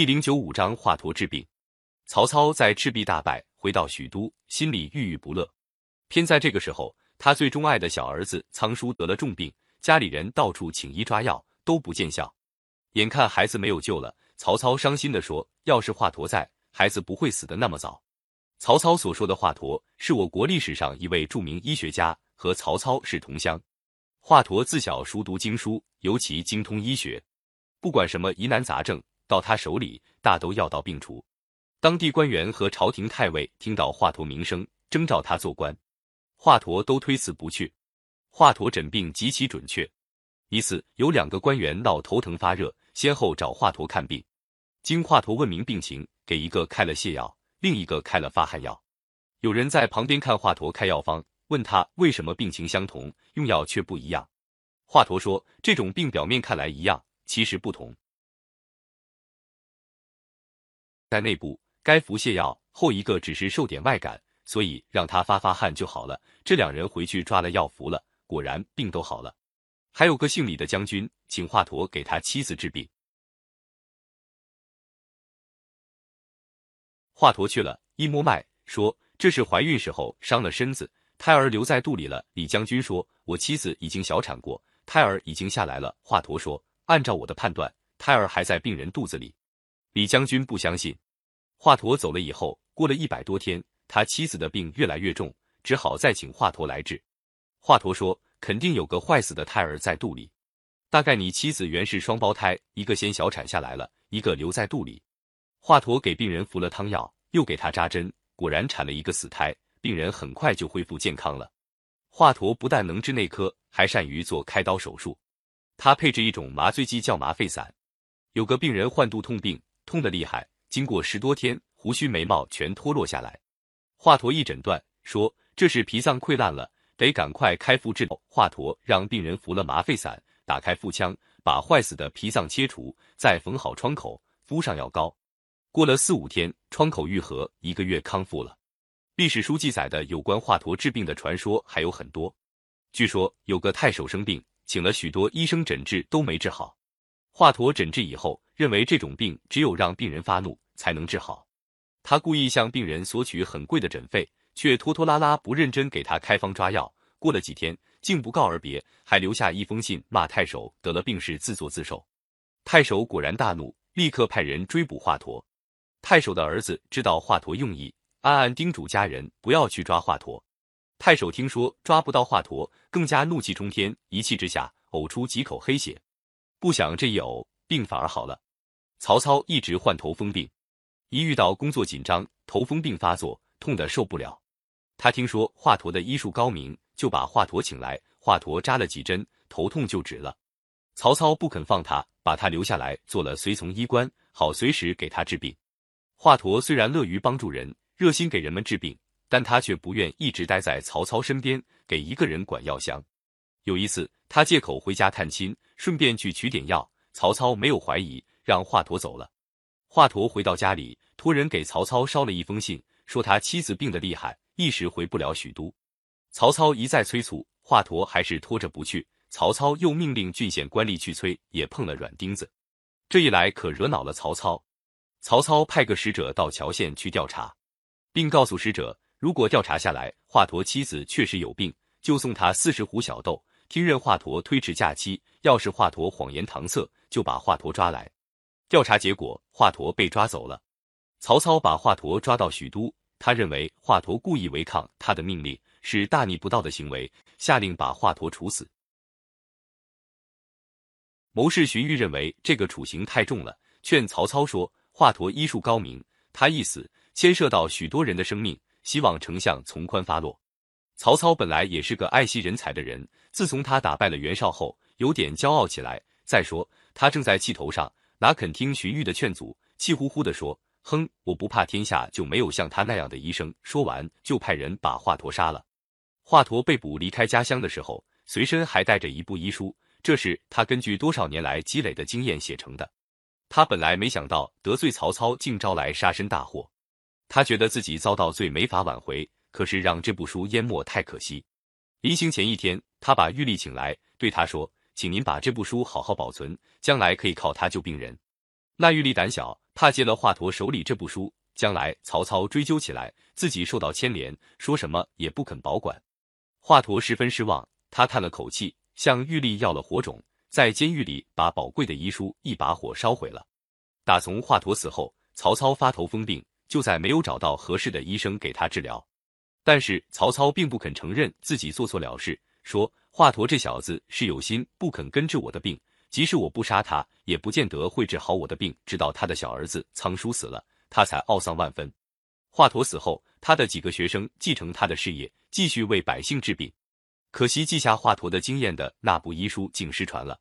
第零九五章华佗治病。曹操在赤壁大败，回到许都，心里郁郁不乐。偏在这个时候，他最钟爱的小儿子仓叔得了重病，家里人到处请医抓药，都不见效。眼看孩子没有救了，曹操伤心的说：“要是华佗在，孩子不会死的那么早。”曹操所说的华佗，是我国历史上一位著名医学家，和曹操是同乡。华佗自小熟读经书，尤其精通医学，不管什么疑难杂症，到他手里大都药到病除。当地官员和朝廷太尉听到华佗名声，征召他做官，华佗都推辞不去。华佗诊病极其准确。一次，有两个官员闹头疼发热，先后找华佗看病。经华佗问明病情，给一个开了泻药，另一个开了发汗药。有人在旁边看华佗开药方。问他为什么病情相同，用药却不一样？华佗说：“这种病表面看来一样，其实不同。在内部该服泻药，后一个只是受点外感，所以让他发发汗就好了。这两人回去抓了药服了，果然病都好了。还有个姓李的将军，请华佗给他妻子治病。华佗去了，一摸脉，说这是怀孕时候伤了身子。”胎儿留在肚里了。李将军说：“我妻子已经小产过，胎儿已经下来了。”华佗说：“按照我的判断，胎儿还在病人肚子里。”李将军不相信。华佗走了以后，过了一百多天，他妻子的病越来越重，只好再请华佗来治。华佗说：“肯定有个坏死的胎儿在肚里，大概你妻子原是双胞胎，一个先小产下来了，一个留在肚里。”华佗给病人服了汤药，又给他扎针，果然产了一个死胎。病人很快就恢复健康了。华佗不但能治内科，还善于做开刀手术。他配置一种麻醉剂叫麻沸散。有个病人患肚痛病，痛得厉害，经过十多天，胡须眉毛全脱落下来。华佗一诊断说这是脾脏溃烂了，得赶快开腹治。华佗让病人服了麻沸散，打开腹腔，把坏死的脾脏切除，再缝好创口，敷上药膏。过了四五天，创口愈合，一个月康复了。历史书记载的有关华佗治病的传说还有很多。据说有个太守生病，请了许多医生诊治都没治好。华佗诊治以后，认为这种病只有让病人发怒才能治好。他故意向病人索取很贵的诊费，却拖拖拉拉不认真给他开方抓药。过了几天，竟不告而别，还留下一封信骂太守得了病是自作自受。太守果然大怒，立刻派人追捕华佗。太守的儿子知道华佗用意。暗暗叮嘱家人不要去抓华佗。太守听说抓不到华佗，更加怒气冲天，一气之下呕出几口黑血。不想这一呕，病反而好了。曹操一直患头风病，一遇到工作紧张，头风病发作，痛得受不了。他听说华佗的医术高明，就把华佗请来。华佗扎了几针，头痛就止了。曹操不肯放他，把他留下来做了随从医官，好随时给他治病。华佗虽然乐于帮助人。热心给人们治病，但他却不愿一直待在曹操身边，给一个人管药箱。有一次，他借口回家探亲，顺便去取点药。曹操没有怀疑，让华佗走了。华佗回到家里，托人给曹操捎了一封信，说他妻子病得厉害，一时回不了许都。曹操一再催促，华佗还是拖着不去。曹操又命令郡县官吏去催，也碰了软钉子。这一来可惹恼了曹操。曹操派个使者到谯县去调查。并告诉使者，如果调查下来华佗妻子确实有病，就送他四十斛小豆，听任华佗推迟假期。要是华佗谎言搪塞，就把华佗抓来。调查结果，华佗被抓走了。曹操把华佗抓到许都，他认为华佗故意违抗他的命令，是大逆不道的行为，下令把华佗处死。谋士荀彧认为这个处刑太重了，劝曹操说：“华佗医术高明，他一死。”牵涉到许多人的生命，希望丞相从宽发落。曹操本来也是个爱惜人才的人，自从他打败了袁绍后，有点骄傲起来。再说他正在气头上，哪肯听荀彧的劝阻，气呼呼地说：“哼，我不怕天下就没有像他那样的医生。”说完就派人把华佗杀了。华佗被捕离开家乡的时候，随身还带着一部医书，这是他根据多少年来积累的经验写成的。他本来没想到得罪曹操，竟招来杀身大祸。他觉得自己遭到罪没法挽回，可是让这部书淹没太可惜。临行前一天，他把玉立请来，对他说：“请您把这部书好好保存，将来可以靠它救病人。”那玉立胆小，怕接了华佗手里这部书，将来曹操追究起来，自己受到牵连，说什么也不肯保管。华佗十分失望，他叹了口气，向玉帝要了火种，在监狱里把宝贵的医书一把火烧毁了。打从华佗死后，曹操发头疯病，就再没有找到合适的医生给他治疗。但是曹操并不肯承认自己做错了事，说华佗这小子是有心不肯根治我的病。即使我不杀他，也不见得会治好我的病。直到他的小儿子仓叔死了，他才懊丧万分。华佗死后，他的几个学生继承他的事业，继续为百姓治病。可惜记下华佗的经验的那部医书竟失传了。